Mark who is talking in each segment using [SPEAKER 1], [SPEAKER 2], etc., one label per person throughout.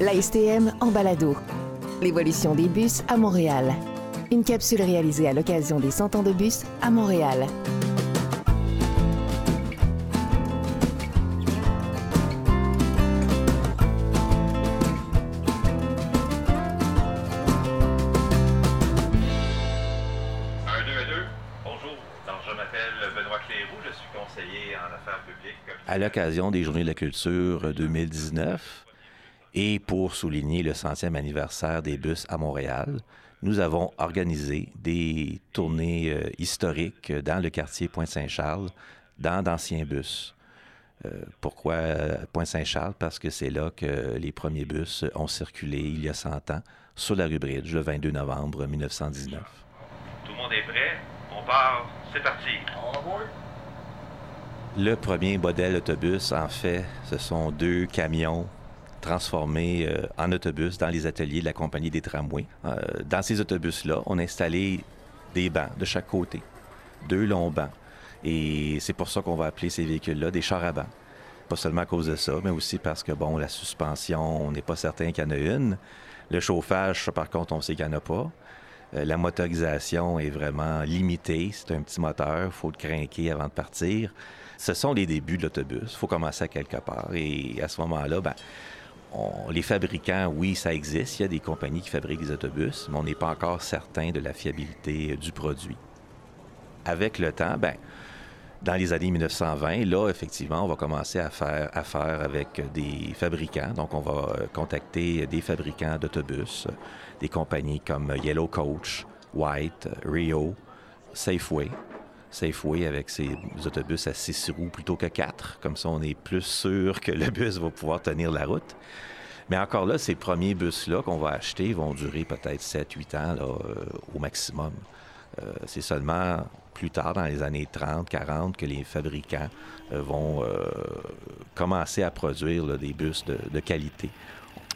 [SPEAKER 1] La STM en balado. L'évolution des bus à Montréal. Une capsule réalisée à l'occasion des 100 ans de bus à Montréal.
[SPEAKER 2] Un, deux, deux. Bonjour. Donc, je m'appelle Benoît Clérou, je suis conseiller en affaires publiques.
[SPEAKER 3] à l'occasion des Journées de la culture 2019 et pour souligner le centième anniversaire des bus à Montréal, nous avons organisé des tournées euh, historiques dans le quartier Pointe-Saint-Charles, dans d'anciens bus. Euh, pourquoi euh, Pointe-Saint-Charles? Parce que c'est là que les premiers bus ont circulé il y a 100 ans sur la rue Bridge, le 22 novembre 1919.
[SPEAKER 2] Tout le monde est prêt? On part. C'est parti.
[SPEAKER 3] Le premier modèle autobus, en fait, ce sont deux camions transformés euh, en autobus dans les ateliers de la compagnie des tramways. Euh, dans ces autobus-là, on a installé des bancs de chaque côté, deux longs bancs. Et c'est pour ça qu'on va appeler ces véhicules-là des chars à bancs. Pas seulement à cause de ça, mais aussi parce que, bon, la suspension, on n'est pas certain qu'il y en a une. Le chauffage, par contre, on sait qu'il n'y en a pas. Euh, la motorisation est vraiment limitée. C'est un petit moteur, il faut le craquer avant de partir. Ce sont les débuts de l'autobus. Il faut commencer à quelque part. Et à ce moment-là, ben, les fabricants, oui, ça existe. Il y a des compagnies qui fabriquent des autobus, mais on n'est pas encore certain de la fiabilité euh, du produit. Avec le temps, ben, dans les années 1920, là, effectivement, on va commencer à faire affaire avec des fabricants. Donc, on va euh, contacter des fabricants d'autobus, euh, des compagnies comme Yellow Coach, White, Rio, Safeway. Safeway avec ses autobus à six roues plutôt que quatre. Comme ça, on est plus sûr que le bus va pouvoir tenir la route. Mais encore là, ces premiers bus-là qu'on va acheter vont durer peut-être 7-8 ans euh, au maximum. Euh, c'est seulement plus tard, dans les années 30, 40, que les fabricants euh, vont commencer à produire des bus de qualité.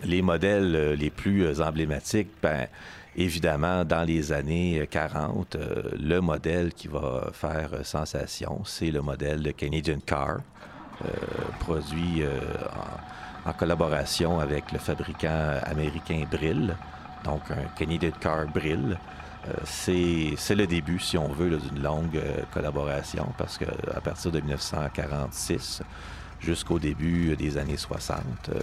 [SPEAKER 3] Les modèles euh, les plus euh, emblématiques, ben, évidemment, dans les années euh, 40, euh, le modèle qui va faire sensation, c'est le modèle de Canadian Car, produit en, collaboration avec le fabricant américain Brill, donc un Canadian Car Brill. C'est le début, si on veut, d'une longue collaboration parce que à partir de 1946 jusqu'au début des années 60, euh,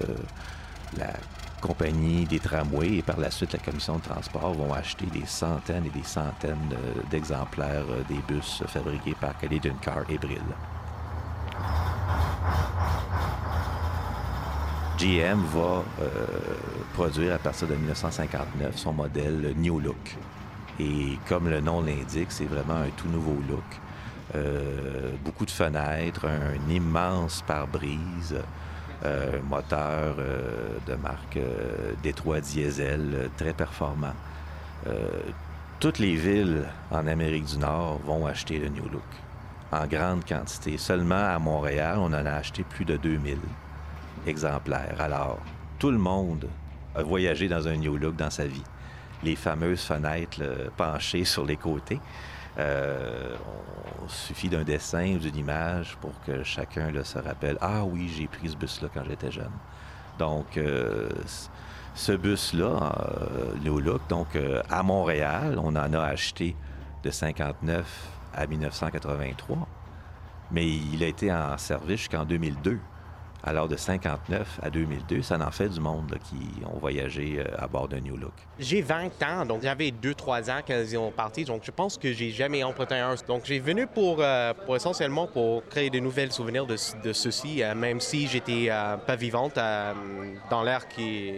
[SPEAKER 3] la compagnie des tramways et par la suite la commission de transport vont acheter des centaines et des centaines euh, d'exemplaires euh, des bus fabriqués par Canadian Car et Brill. GM va euh, produire à partir de 1959 son modèle New Look. Et comme le nom l'indique, c'est vraiment un tout nouveau look. Beaucoup de fenêtres, un immense pare-brise, un moteur euh, de marque euh, Détroit Diesel euh, très performant. Euh, toutes les villes en Amérique du Nord vont acheter le New Look en grande quantité. Seulement à Montréal, on en a acheté plus de 2000 exemplaires. Alors, tout le monde a voyagé dans un New Look dans sa vie. Les fameuses fenêtres penchées sur les côtés. Euh, on suffit d'un dessin ou d'une image pour que chacun se rappelle Ah oui, j'ai pris ce bus-là quand j'étais jeune. Donc, euh, ce bus-là, euh, New Look, donc euh, à Montréal, on en a acheté de 59 à 1983, mais il a été en service jusqu'en 2002. Alors, de 59 à 2002, ça en fait du monde là, qui ont voyagé euh, à bord d'un New Look.
[SPEAKER 4] J'ai 20 ans, donc j'avais 2-3 ans quand ils ont parti, donc je pense que j'ai jamais emprunté un. Donc j'ai venu pour, euh, pour essentiellement pour créer de nouvelles souvenirs de, de ceci, euh, même si j'étais euh, pas vivante euh, dans l'air qui-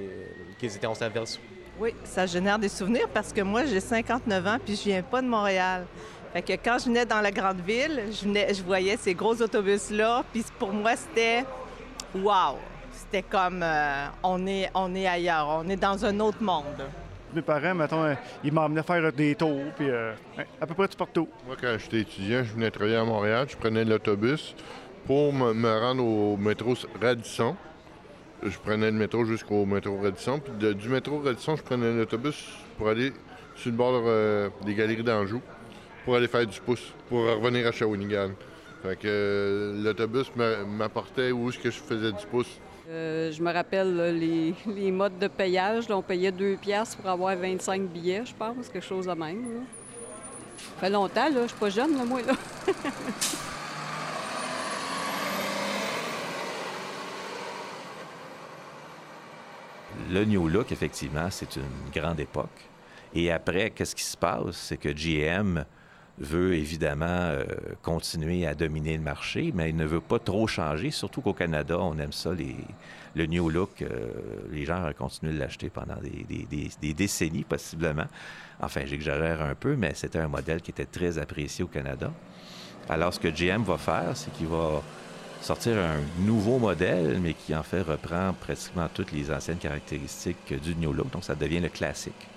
[SPEAKER 4] qu'ils étaient en service.
[SPEAKER 5] Oui, ça génère des souvenirs parce que moi, j'ai 59 ans puis je viens pas de Montréal. Fait que quand je venais dans la grande ville, je, venais- je voyais ces gros autobus-là, puis pour moi, c'était wow! C'était comme euh, on, est, on est ailleurs, on est dans un autre monde.
[SPEAKER 6] Mes parents, mettons, euh, ils m'emmenaient faire des tours, puis euh, à peu près tout partout.
[SPEAKER 7] Moi, quand j'étais étudiant, je venais travailler à Montréal. Je prenais l'autobus pour me, me rendre au métro Radisson. Je prenais le métro jusqu'au métro Radisson. Puis de- du métro Radisson, je prenais l'autobus pour aller sur le bord euh, des galeries d'Anjou pour aller faire du pouce, pour revenir à Shawinigan. Fait que euh, l'autobus m'a- m'apportait où est-ce que je faisais du pouce
[SPEAKER 8] Euh, je me rappelle les, modes de payage. on payait 2 piastres pour avoir 25 billets, je pense, quelque chose de même. Ça fait longtemps, là. Je suis pas jeune, là, moi, là.
[SPEAKER 3] le New Look, effectivement, c'est une grande époque. Et après, qu'est-ce qui se passe? C'est que GM veut évidemment euh, continuer à dominer le marché, mais il ne veut pas trop changer, surtout qu'au Canada, on aime ça, les, le New Look. Euh, les gens ont continué de l'acheter pendant des, des, décennies, possiblement. Enfin, j'exagère un peu, mais c'était un modèle qui était très apprécié au Canada. Alors, ce que GM va faire, c'est qu'il va sortir un nouveau modèle, mais qui en fait reprend pratiquement toutes les anciennes caractéristiques du New Look. Donc, ça devient le classique.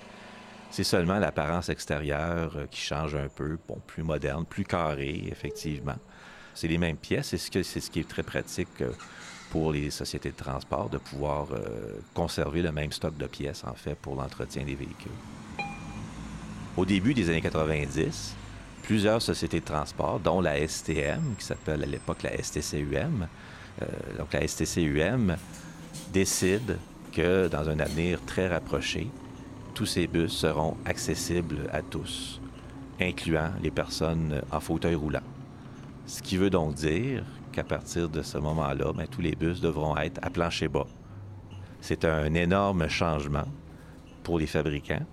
[SPEAKER 3] C'est seulement l'apparence extérieure euh, qui change un peu, bon, plus moderne, plus carré, effectivement. C'est les mêmes pièces c'est ce qui est très pratique euh, pour les sociétés de transport de pouvoir euh, conserver le même stock de pièces, en fait, pour l'entretien des véhicules. Au début des années 90, plusieurs sociétés de transport, dont la STM, qui s'appelle à l'époque la STCUM. Donc la STCUM décide que dans un avenir très rapproché, tous ces bus seront accessibles à tous, incluant les personnes en fauteuil roulant. Ce qui veut donc dire qu'à partir de ce moment-là, ben, tous les bus devront être à plancher bas. C'est un énorme changement pour les fabricants.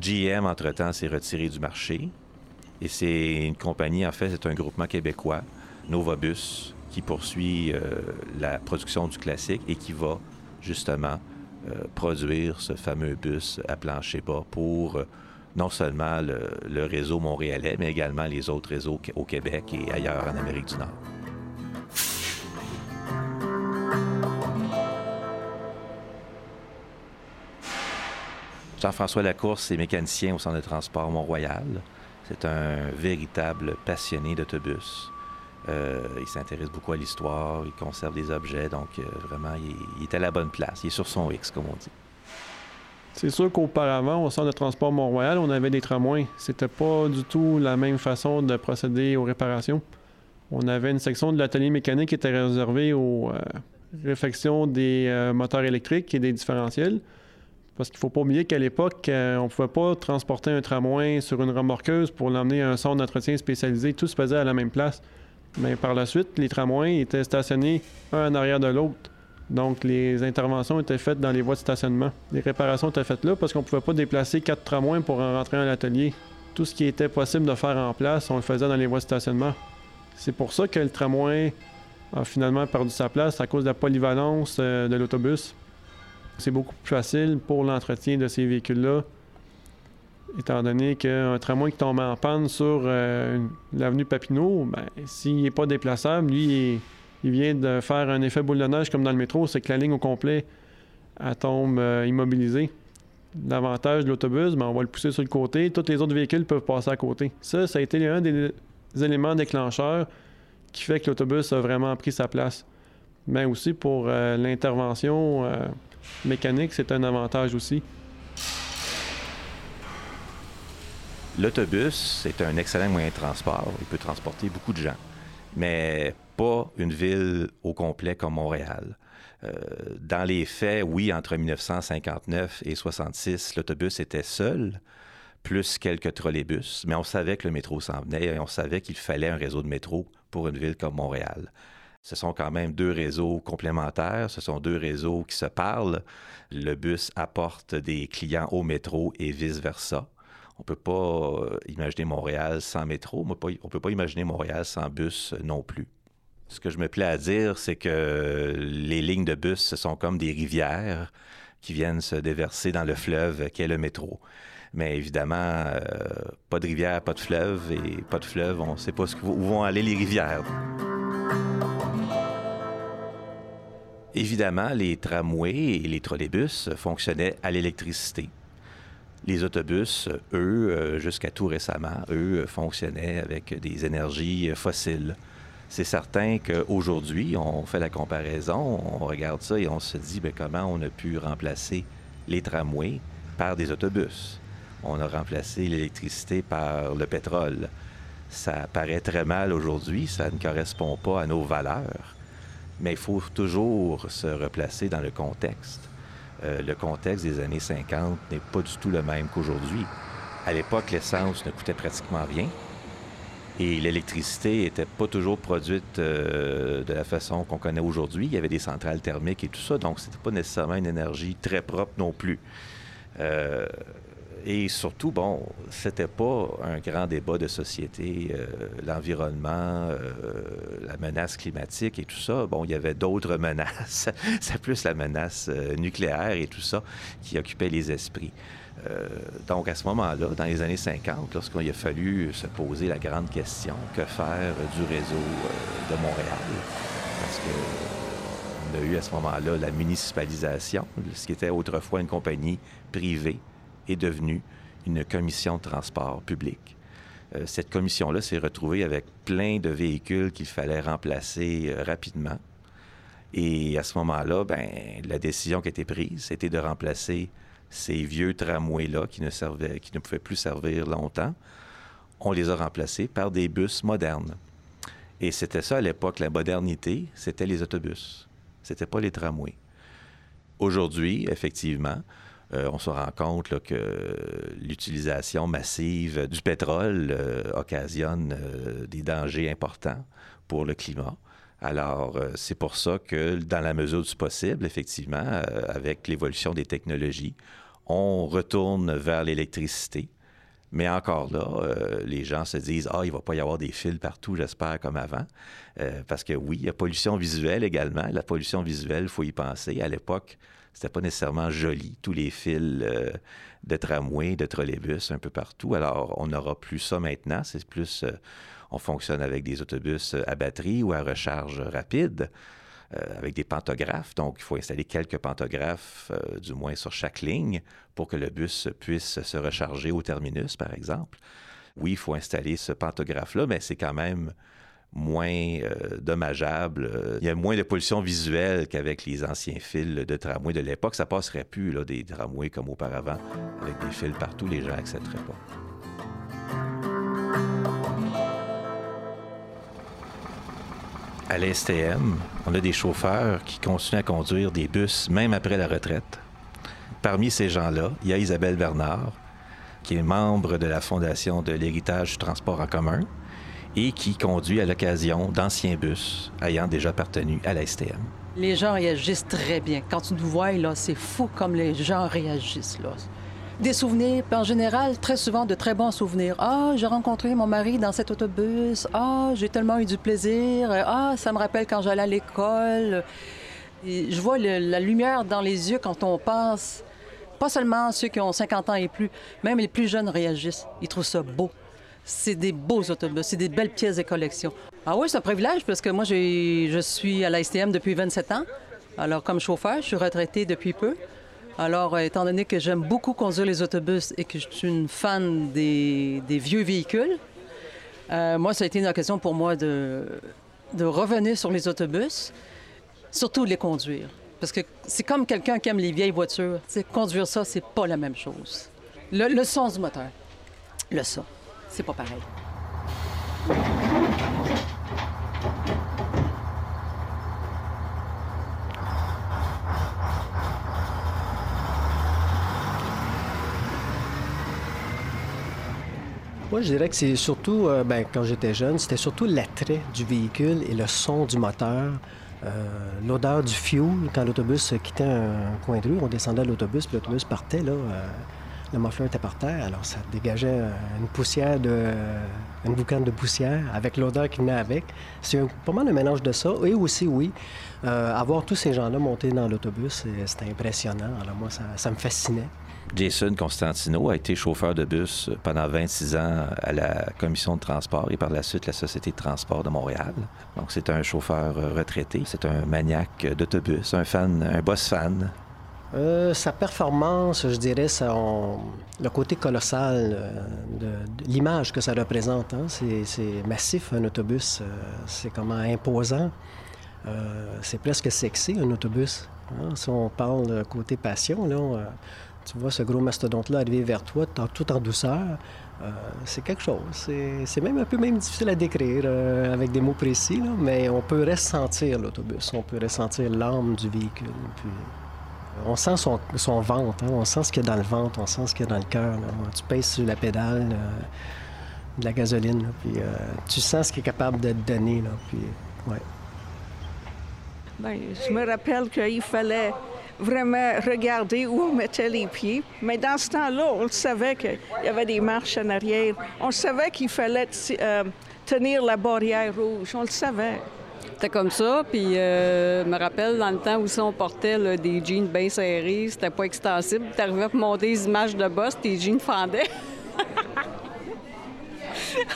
[SPEAKER 3] GM, entre-temps, s'est retiré du marché. Et c'est une compagnie, en fait, c'est un groupement québécois, Novabus, qui poursuit euh, la production du classique et qui va justement produire ce fameux bus à plancher bas pour euh, non seulement le, réseau montréalais, mais également les autres réseaux au Québec et ailleurs en Amérique du Nord. Jean-François Lacourse est mécanicien au Centre de transport Mont-Royal. C'est un véritable passionné d'autobus. Euh, il s'intéresse beaucoup à l'histoire, il conserve des objets, donc euh, vraiment, il, est à la bonne place. Il est sur son X, comme on dit.
[SPEAKER 9] C'est sûr qu'auparavant, au centre de transport Mont-Royal, on avait des tramways. C'était pas du tout la même façon de procéder aux réparations. On avait une section de l'atelier mécanique qui était réservée aux euh, réfections des moteurs électriques et des différentiels. Parce qu'il ne faut pas oublier qu'à l'époque, euh, on ne pouvait pas transporter un tramway sur une remorqueuse pour l'emmener à un centre d'entretien spécialisé. Tout se faisait à la même place. Mais par la suite, les tramways étaient stationnés un en arrière de l'autre. Donc, les interventions étaient faites dans les voies de stationnement. Les réparations étaient faites là parce qu'on ne pouvait pas déplacer quatre tramways pour en rentrer à l'atelier. Tout ce qui était possible de faire en place, on le faisait dans les voies de stationnement. C'est pour ça que le tramway a finalement perdu sa place à cause de la polyvalence euh, de l'autobus. C'est beaucoup plus facile pour l'entretien de ces véhicules-là, étant donné qu'un tramway qui tombe en panne sur euh, l'avenue Papineau, ben, s'il n'est pas déplaçable, lui, il, vient de faire un effet boule de neige comme dans le métro, c'est que la ligne au complet, tombe euh, immobilisée. L'avantage de l'autobus, ben, on va le pousser sur le côté, tous les autres véhicules peuvent passer à côté. Ça, ça a été un des éléments déclencheurs qui fait que l'autobus a vraiment pris sa place. Mais aussi pour euh, l'intervention mécanique, c'est un avantage aussi.
[SPEAKER 3] L'autobus, c'est un excellent moyen de transport. Il peut transporter beaucoup de gens, mais pas une ville au complet comme Montréal. Euh, dans les faits, oui, entre 1959 et 66, l'autobus était seul, plus quelques trolleybus, mais on savait que le métro s'en venait et on savait qu'il fallait un réseau de métro pour une ville comme Montréal ce sont quand même deux réseaux complémentaires, ce sont deux réseaux qui se parlent. Le bus apporte des clients au métro et vice-versa. On ne peut pas euh, imaginer Montréal sans métro, on ne peut pas imaginer Montréal sans bus non plus. Ce que je me plais à dire, c'est que les lignes de bus, ce sont comme des rivières qui viennent se déverser dans le fleuve qu'est le métro. Mais évidemment, euh, pas de rivière, pas de fleuve, et pas de fleuve, on ne sait pas où vont aller les rivières. Évidemment, les tramways et les trolleybus fonctionnaient à l'électricité. Les autobus, eux, euh, jusqu'à tout récemment, eux, fonctionnaient avec des énergies fossiles. C'est certain qu'aujourd'hui, on fait la comparaison, on regarde ça et on se dit bien, comment on a pu remplacer les tramways par des autobus? On a remplacé l'électricité par le pétrole. Ça paraît très mal aujourd'hui, ça ne correspond pas à nos valeurs. Mais il faut toujours se replacer dans le contexte. Euh, le contexte des années 50 n'est pas du tout le même qu'aujourd'hui. À l'époque, l'essence ne coûtait pratiquement rien et l'électricité n'était pas toujours produite euh, de la façon qu'on connaît aujourd'hui. Il y avait des centrales thermiques et tout ça, donc c'était pas nécessairement une énergie très propre non plus. Euh, et surtout, bon, c'était pas un grand débat de société, l'environnement, menace climatique et tout ça. Bon, il y avait d'autres menaces. C'est plus la menace euh, nucléaire et tout ça qui occupait les esprits. donc, à ce moment-là, dans les années 50, lorsqu'il a fallu se poser la grande question, que faire du réseau de Montréal? Parce que on a eu à ce moment-là la municipalisation, ce qui était autrefois une compagnie privée est devenue une commission de transport public. Euh, cette commission-là s'est retrouvée avec plein de véhicules qu'il fallait remplacer euh, rapidement. Et à ce moment-là, ben, la décision qui a été prise, c'était de remplacer ces vieux tramways-là qui ne, servaient, qui ne pouvaient plus servir longtemps. On les a remplacés par des bus modernes. Et c'était ça à l'époque, la modernité, c'était les autobus. C'était pas les tramways. Aujourd'hui, effectivement, euh, on se rend compte que l'utilisation massive du pétrole euh, occasionne euh, des dangers importants pour le climat. Alors, c'est pour ça que, dans la mesure du possible, effectivement, avec l'évolution des technologies, on retourne vers l'électricité. Mais encore là, les gens se disent Ah, il ne va pas y avoir des fils partout, j'espère, comme avant. parce que oui, il y a pollution visuelle également. La pollution visuelle, il faut y penser. À l'époque, c'était pas nécessairement joli, tous les fils euh, de tramway, de trolleybus un peu partout. Alors, on n'aura plus ça maintenant. C'est plus, euh, on fonctionne avec des autobus à batterie ou à recharge rapide. Euh, avec des pantographes. Donc, il faut installer quelques pantographes, du moins sur chaque ligne, pour que le bus puisse se recharger au terminus, par exemple. Oui, il faut installer ce pantographe-là, mais c'est quand même moins euh, dommageable. Euh, il y a moins de pollution visuelle qu'avec les anciens fils de tramway de l'époque. Ça passerait plus, là, des tramways comme auparavant, avec des fils partout, les gens n'accepteraient pas. À l'STM, on a des chauffeurs qui continuent à conduire des bus même après la retraite. Parmi ces gens-là, il y a Isabelle Bernard, qui est membre de la Fondation de l'héritage du transport en commun, et qui conduit à l'occasion d'anciens bus ayant déjà appartenu à la STM.
[SPEAKER 10] Les gens réagissent très bien. Quand tu nous vois, là, c'est fou comme les gens réagissent. Des souvenirs, en général, très souvent de très bons souvenirs. Ah, j'ai rencontré mon mari dans cet autobus. Ah, j'ai tellement eu du plaisir. Ah, ça me rappelle quand j'allais à l'école. je vois la lumière dans les yeux quand on passe. Pas seulement ceux qui ont 50 ans et plus, même les plus jeunes réagissent. Ils trouvent ça beau c'est des beaux autobus, c'est des belles pièces de collection. Ah oui, c'est un privilège parce que moi, je suis à la STM depuis 27 ans. Alors, comme chauffeur, je suis retraité depuis peu. Alors, euh, étant donné que j'aime beaucoup conduire les autobus et que je suis une fan des, vieux véhicules, euh, moi, ça a été une occasion pour moi de, revenir sur les autobus, surtout de les conduire. Parce que c'est comme quelqu'un qui aime les vieilles voitures. conduire ça, c'est pas la même chose. Le, le son du moteur, le son c'est pas pareil.
[SPEAKER 11] Moi, je dirais que c'est surtout, euh, ben, quand j'étais jeune, c'était surtout l'attrait du véhicule et le son du moteur. Euh, l'odeur du fuel quand l'autobus quittait un coin de rue, on descendait de l'autobus, puis l'autobus partait là, euh, le muffler était par terre, alors ça dégageait euh, une poussière de. une boucane de poussière avec l'odeur qui venait avec. C'est pas mal un mélange de ça. Et aussi, oui, euh, avoir tous ces gens-là monter dans l'autobus, c'était impressionnant. Alors moi, ça, me fascinait.
[SPEAKER 3] Jason Constantino a été chauffeur de bus pendant 26 ans à la commission de transport et par la suite la Société de transport de Montréal. Donc c'est un chauffeur retraité, c'est un maniaque d'autobus, un fan, un boss fan
[SPEAKER 11] euh, sa performance, je dirais, le côté colossal euh, de, l'image que ça représente. Hein. c'est, massif, un autobus. Euh, c'est comment imposant. c'est presque sexy, un autobus. Hein. Si on parle côté passion, Tu vois ce gros mastodonte-là arriver vers toi, tout en douceur. C'est quelque chose. C'est même un peu difficile à décrire avec des mots précis, mais on peut ressentir l'autobus, on peut ressentir l'âme du véhicule. On sent son, ventre, hein. on sent ce qu'il y a dans le ventre, on sent ce qu'il y a dans le cœur. Tu pèses sur la pédale de la gasoline, puis tu sens ce qu'il est capable de te donner. Puis.
[SPEAKER 12] Bien, je me rappelle qu'il fallait vraiment regarder où on mettait les pieds. Mais dans ce temps-là, on savait qu'il y avait des marches en arrière. On savait qu'il fallait euh, tenir la barrière rouge. On le savait.
[SPEAKER 8] C'était comme ça, puis euh, je me rappelle dans le temps où on portait des jeans bien serrés, c'était pas extensible. Tu arrivais pour monter des images de boss, tes jeans fendaient.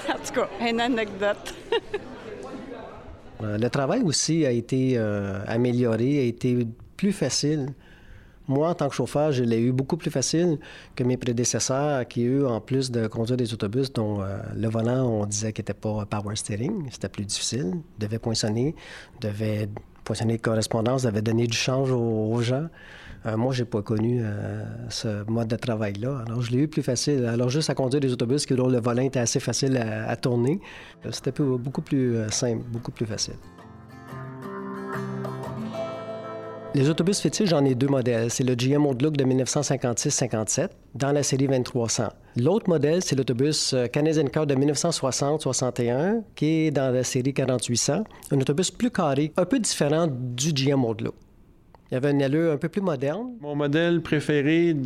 [SPEAKER 8] en tout cas, une anecdote.
[SPEAKER 11] Euh, le travail aussi a été amélioré, a été plus facile. Moi, en tant que chauffeur, je l'ai eu beaucoup plus facile que mes prédécesseurs qui, eux, en plus de conduire des autobus dont euh, le volant, on disait qu'il n'était pas power steering, c'était plus difficile, devait poinçonner, devait poinçonner de correspondance, devait donner du change aux, gens. Euh, moi, j'ai pas connu euh, ce mode de travail-là. Alors, je l'ai eu plus facile. Alors, juste à conduire des autobus dont le volant était assez facile à, à tourner, c'était beaucoup plus simple, beaucoup plus facile. Les autobus fétiches, j'en ai deux modèles. C'est le GM Old Look de 1956-57 dans la série 2300. L'autre modèle, c'est l'autobus euh, Canadian Car de 1960-61 qui est dans la série 4800. Un autobus plus carré, un peu différent du GM Old Look. Il y avait une allure un peu plus moderne.
[SPEAKER 9] Mon modèle préféré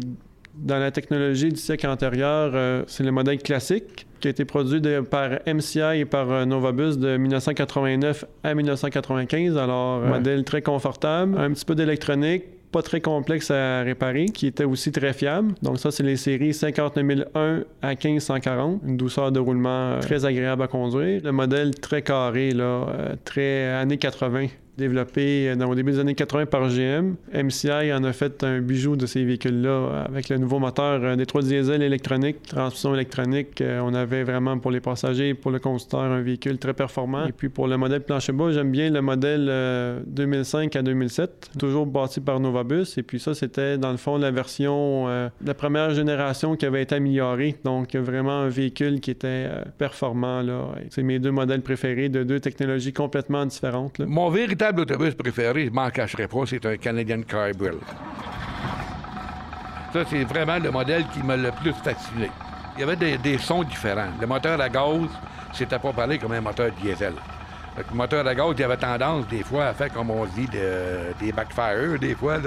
[SPEAKER 9] dans la technologie du siècle antérieur, euh, c'est le modèle classique qui a été produit par MCI et par euh, Novabus de 1989 à 1995. Alors, un modèle très confortable, un petit peu d'électronique, pas très complexe à réparer, qui était aussi très fiable. Donc ça, c'est les séries 59001 à 1540, une douceur de roulement euh, très agréable à conduire. Le modèle très carré, là, très années 80 développé euh, dans, au début des années 80 par GM. MCI en a fait un bijou de ces véhicules-là avec le nouveau moteur euh, des trois diesel électronique, transmission électronique. Euh, on avait vraiment pour les passagers, pour le conducteur, un véhicule très performant. Et puis pour le modèle plancher bas, j'aime bien le modèle 2005 à 2007, toujours bâti par Novabus. Et puis ça, c'était dans le fond la version de la première génération qui avait été améliorée. Donc vraiment un véhicule qui était performant. C'est mes deux modèles préférés de deux technologies complètement différentes.
[SPEAKER 13] Mon véritable autobus préféré, je m'en cacherai pas, c'est un Canadian Carbrill. Ça, c'est vraiment le modèle qui m'a le plus fasciné. Il y avait des, sons différents. Le moteur à gaz, c'était pas parlé comme un moteur diesel. Le moteur à gaz, il avait tendance, des fois, à faire, comme on dit, des backfires, des fois,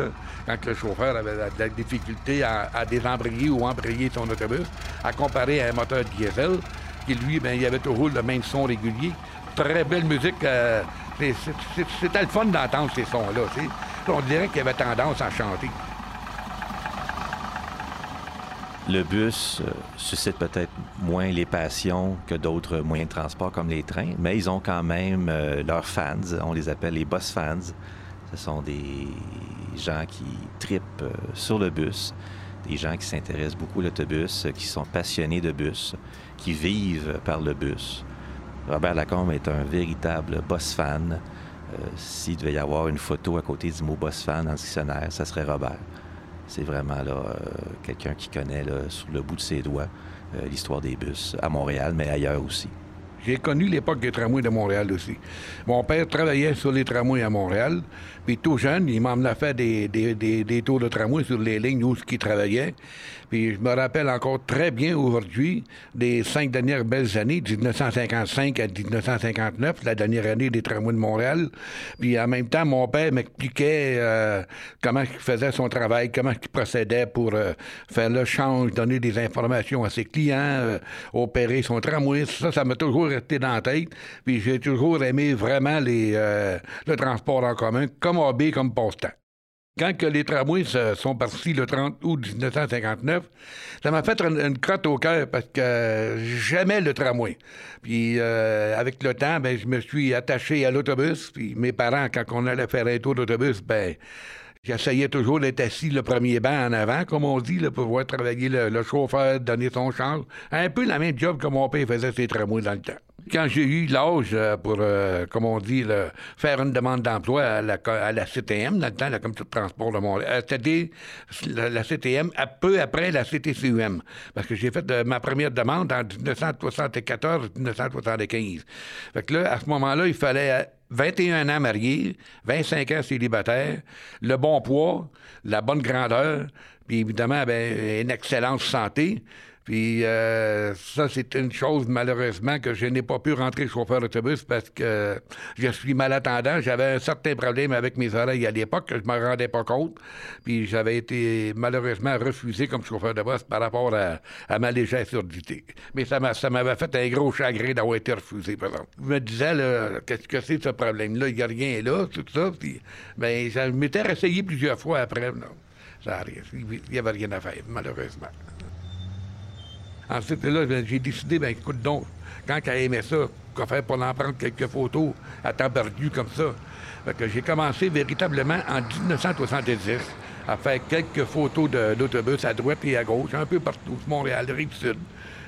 [SPEAKER 13] quand le chauffeur avait de la difficulté à, désembrayer ou embrayer son autobus, à comparer à un moteur diesel, qui, lui, ben, il avait toujours le même son régulier. Très belle musique. Euh, c'était le fun d'entendre ces sons-là. On dirait qu'il y avait tendance à chanter.
[SPEAKER 3] Le bus euh, suscite peut-être moins les passions que d'autres moyens de transport comme les trains, mais ils ont quand même euh, leurs fans. On les appelle les bus fans. Ce sont des gens qui tripent euh, sur le bus, des gens qui s'intéressent beaucoup à l'autobus, qui sont passionnés de bus, qui vivent par le bus. Robert Lacombe est un véritable boss fan. Euh, s'il devait y avoir une photo à côté du mot boss fan dans le dictionnaire, ça serait Robert. C'est vraiment là euh, quelqu'un qui connaît sur le bout de ses doigts euh, l'histoire des bus à Montréal, mais ailleurs aussi.
[SPEAKER 13] J'ai connu l'époque des tramways de Montréal aussi. Mon père travaillait sur les tramways à Montréal. Puis tout jeune, il m'emmenait faire des, des, des, tours de tramway sur les lignes où il travaillait. Puis je me rappelle encore très bien aujourd'hui des cinq dernières belles années, 1955 à 1959, la dernière année des tramways de Montréal. Puis en même temps, mon père m'expliquait euh, comment il faisait son travail, comment il procédait pour euh, faire le change, donner des informations à ses clients, euh, opérer son tramway. Ça, ça m'a toujours dans la tête. Puis j'ai toujours aimé vraiment les, le transport en commun, comme hobby, comme passe-temps. Quand que les tramways sont partis le 30 août 1959, ça m'a fait une, crotte au cœur parce que j'aimais le tramway. Puis euh, avec le temps, ben, je me suis attaché à l'autobus. Puis mes parents, quand on allait faire un tour d'autobus, ben J'essayais toujours d'être assis le premier banc en avant, comme on dit, pour voir travailler le, chauffeur, donner son change. Un peu la même job que mon père faisait ses tramways dans le temps. Quand j'ai eu l'âge euh, pour, euh, comme on dit, faire une demande d'emploi à la, à CTM, dans le temps, la de transport de Montréal, euh, c'était la, CTM un peu après la CTCUM, parce que j'ai fait ma première demande en 1974-1975. Fait que là, à ce moment-là, il fallait euh, 21 ans marié, 25 ans célibataire, le bon poids, la bonne grandeur, puis évidemment, ben, une excellente santé. Puis euh, ça, c'est une chose, malheureusement, que je n'ai pas pu rentrer chauffeur d'autobus parce que je suis malattendant. J'avais un certain problème avec mes oreilles à l'époque que je ne me rendais pas compte. Puis j'avais été malheureusement refusé comme chauffeur de bus par rapport à, ma légère surdité. Mais ça m'a- ça m'avait fait un gros chagrin d'avoir été refusé, par exemple. Je me disais, qu'est-ce que c'est ce problème-là? Il n'y a rien là, tout ça. Puis, ben, je m'étais essayé plusieurs fois après. Non, ça. Il n'y avait rien à faire, malheureusement. Ensuite, là, ben, j'ai décidé, ben écoute donc, quand elle aimait ça, quoi faire pour en prendre quelques photos à temps comme ça. Fait que j'ai commencé véritablement en 1970 à faire quelques photos d'autobus à droite et à gauche, un peu partout, Montréal, Rive-Sud.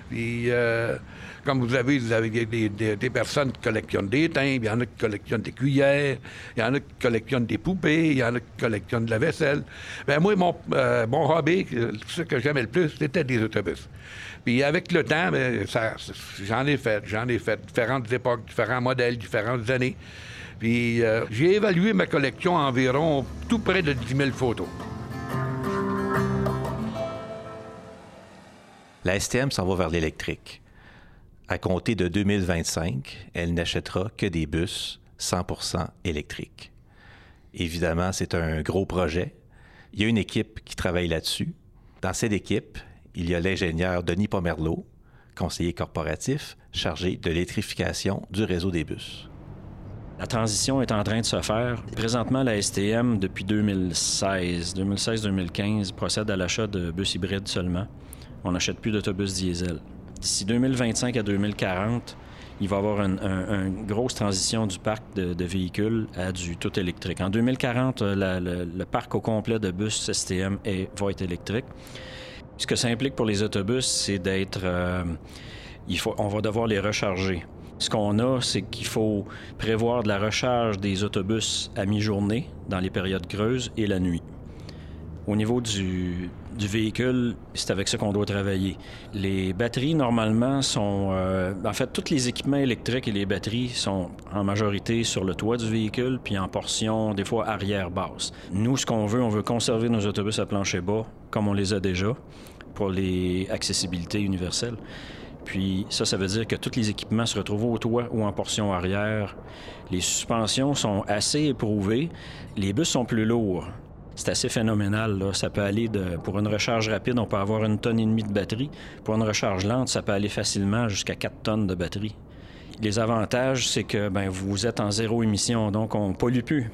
[SPEAKER 13] Puis, euh, comme vous avez, vous avez des, personnes qui collectionnent des timbres, il y en a qui collectionnent des cuillères, il y en a qui collectionnent des poupées, il y en a qui collectionnent de la vaisselle. Ben moi, mon, euh, hobby, ce que j'aimais le plus, c'était des autobus. Puis avec le temps, ben, j'en ai fait, j'en ai fait différentes époques, différents modèles, différentes années. Puis euh, j'ai évalué ma collection à environ tout près de 10 000 photos.
[SPEAKER 3] La STM s'en va vers l'électrique. À compter de 2025, elle n'achètera que des bus 100% électriques. Évidemment, c'est un gros projet. Il y a une équipe qui travaille là-dessus. Dans cette équipe, il y a l'ingénieur Denis Pomerleau, conseiller corporatif, chargé de l'électrification du réseau des bus.
[SPEAKER 14] La transition est en train de se faire. Présentement, la STM, depuis 2016, 2016-2015, procède à l'achat de bus hybrides seulement. On n'achète plus d'autobus diesel. D'ici 2025 à 2040, il va y avoir une un- une grosse transition du parc de, véhicules à du tout électrique. En 2040, euh, le, parc au complet de bus STM est- va être électrique. Ce que ça implique pour les autobus, c'est d'être... euh, faut, on va devoir les recharger. Ce qu'on a, c'est qu'il faut prévoir de la recharge des autobus à mi-journée, dans les périodes creuses, et la nuit. Au niveau du, véhicule, c'est avec ça qu'on doit travailler. Les batteries, normalement, sont... euh, en fait, tous les équipements électriques et les batteries sont en majorité sur le toit du véhicule, puis en portion, des fois, arrière-basse. Nous, ce qu'on veut, on veut conserver nos autobus à plancher bas, comme on les a déjà, pour les accessibilités universelles. Puis ça, ça veut dire que tous les équipements se retrouvent au toit ou en portion arrière. Les suspensions sont assez éprouvées. Les bus sont plus lourds. C'est assez phénoménal. Là. Ça peut aller de, pour une recharge rapide, on peut avoir une tonne et demie de batterie. Pour une recharge lente, ça peut aller facilement jusqu'à 4 tonnes de batterie. Les avantages, c'est que ben, vous êtes en zéro émission, donc on pollue plus.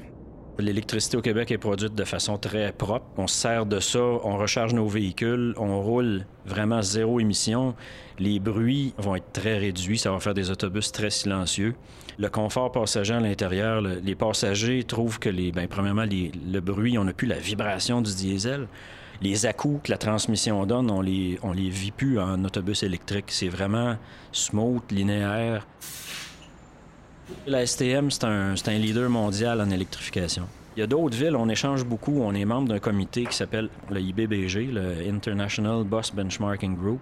[SPEAKER 14] L'électricité au Québec est produite de façon très propre. On se sert de ça, on recharge nos véhicules, on roule vraiment zéro émission. Les bruits vont être très réduits, ça va faire des autobus très silencieux. Le confort passager à l'intérieur, le- les passagers trouvent que, les, ben, premièrement, les- le bruit, on n'a plus la vibration du diesel. Les à-coups que la transmission donne, on les, on les vit plus en autobus électrique. C'est vraiment smooth, linéaire. La STM, c'est un, un leader mondial en électrification. Il y a d'autres villes, on échange beaucoup. On est membre d'un comité qui s'appelle le IBBG, le International Bus Benchmarking Group.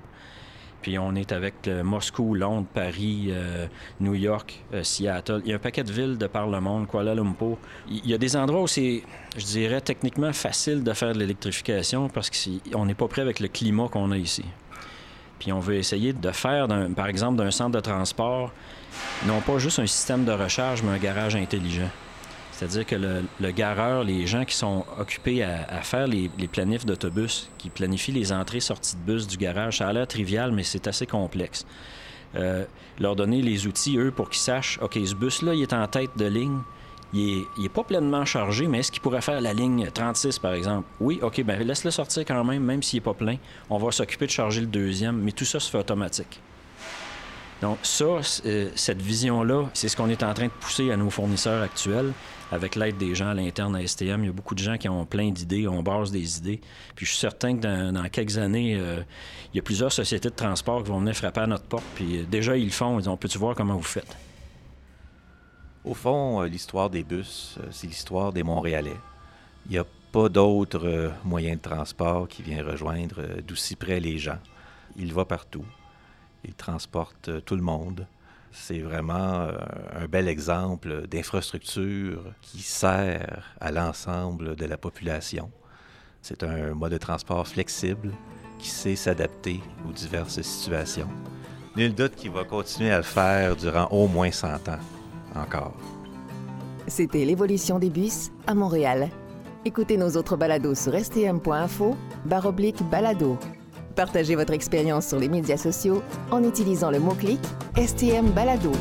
[SPEAKER 14] Puis on est avec euh, Moscou, Londres, Paris, euh, New York, euh, Seattle. Il y a un paquet de villes de par le monde, Kuala Lumpur. Il y a des endroits où c'est, je dirais, techniquement facile de faire de l'électrification parce qu'on n'est pas prêt avec le climat qu'on a ici. Puis on veut essayer de faire, par exemple, d'un centre de transport, non pas juste un système de recharge, mais un garage intelligent. C'est-à-dire que le, le gareur, les gens qui sont occupés à, faire les, les planifs d'autobus, qui planifient les entrées-sorties de bus du garage, ça a l'air trivial, mais c'est assez complexe. Euh, leur donner les outils, eux, pour qu'ils sachent, OK, ce bus-là, il est en tête de ligne, il est, il est pas pleinement chargé, mais est-ce qu'il pourrait faire la ligne 36, par exemple? Oui, OK, ben laisse-le sortir quand même, même s'il n'est pas plein. On va s'occuper de charger le deuxième, mais tout ça se fait automatique. Donc ça, euh, cette vision-là, c'est ce qu'on est en train de pousser à nos fournisseurs actuels avec l'aide des gens à l'interne à STM. Il y a beaucoup de gens qui ont plein d'idées, on base des idées. Puis je suis certain que dans, quelques années, euh, il y a plusieurs sociétés de transport qui vont venir frapper à notre porte. Puis euh, déjà, ils le font. Ils disent, peut-tu voir comment vous faites?
[SPEAKER 3] Au fond, l'histoire des bus, c'est l'histoire des Montréalais. Il n'y a pas d'autres moyens de transport qui vient rejoindre d'aussi près les gens. Il va partout. Il transporte euh, tout le monde. C'est vraiment euh, un bel exemple d'infrastructure qui sert à l'ensemble de la population. C'est un mode de transport flexible qui sait s'adapter aux diverses situations. Nul doute qu'il va continuer à le faire durant au moins 100 ans encore.
[SPEAKER 1] C'était l'évolution des bus à Montréal. Écoutez nos autres balados sur stm.info, balado. Partagez votre expérience sur les médias sociaux en utilisant le mot-clic STM Balado.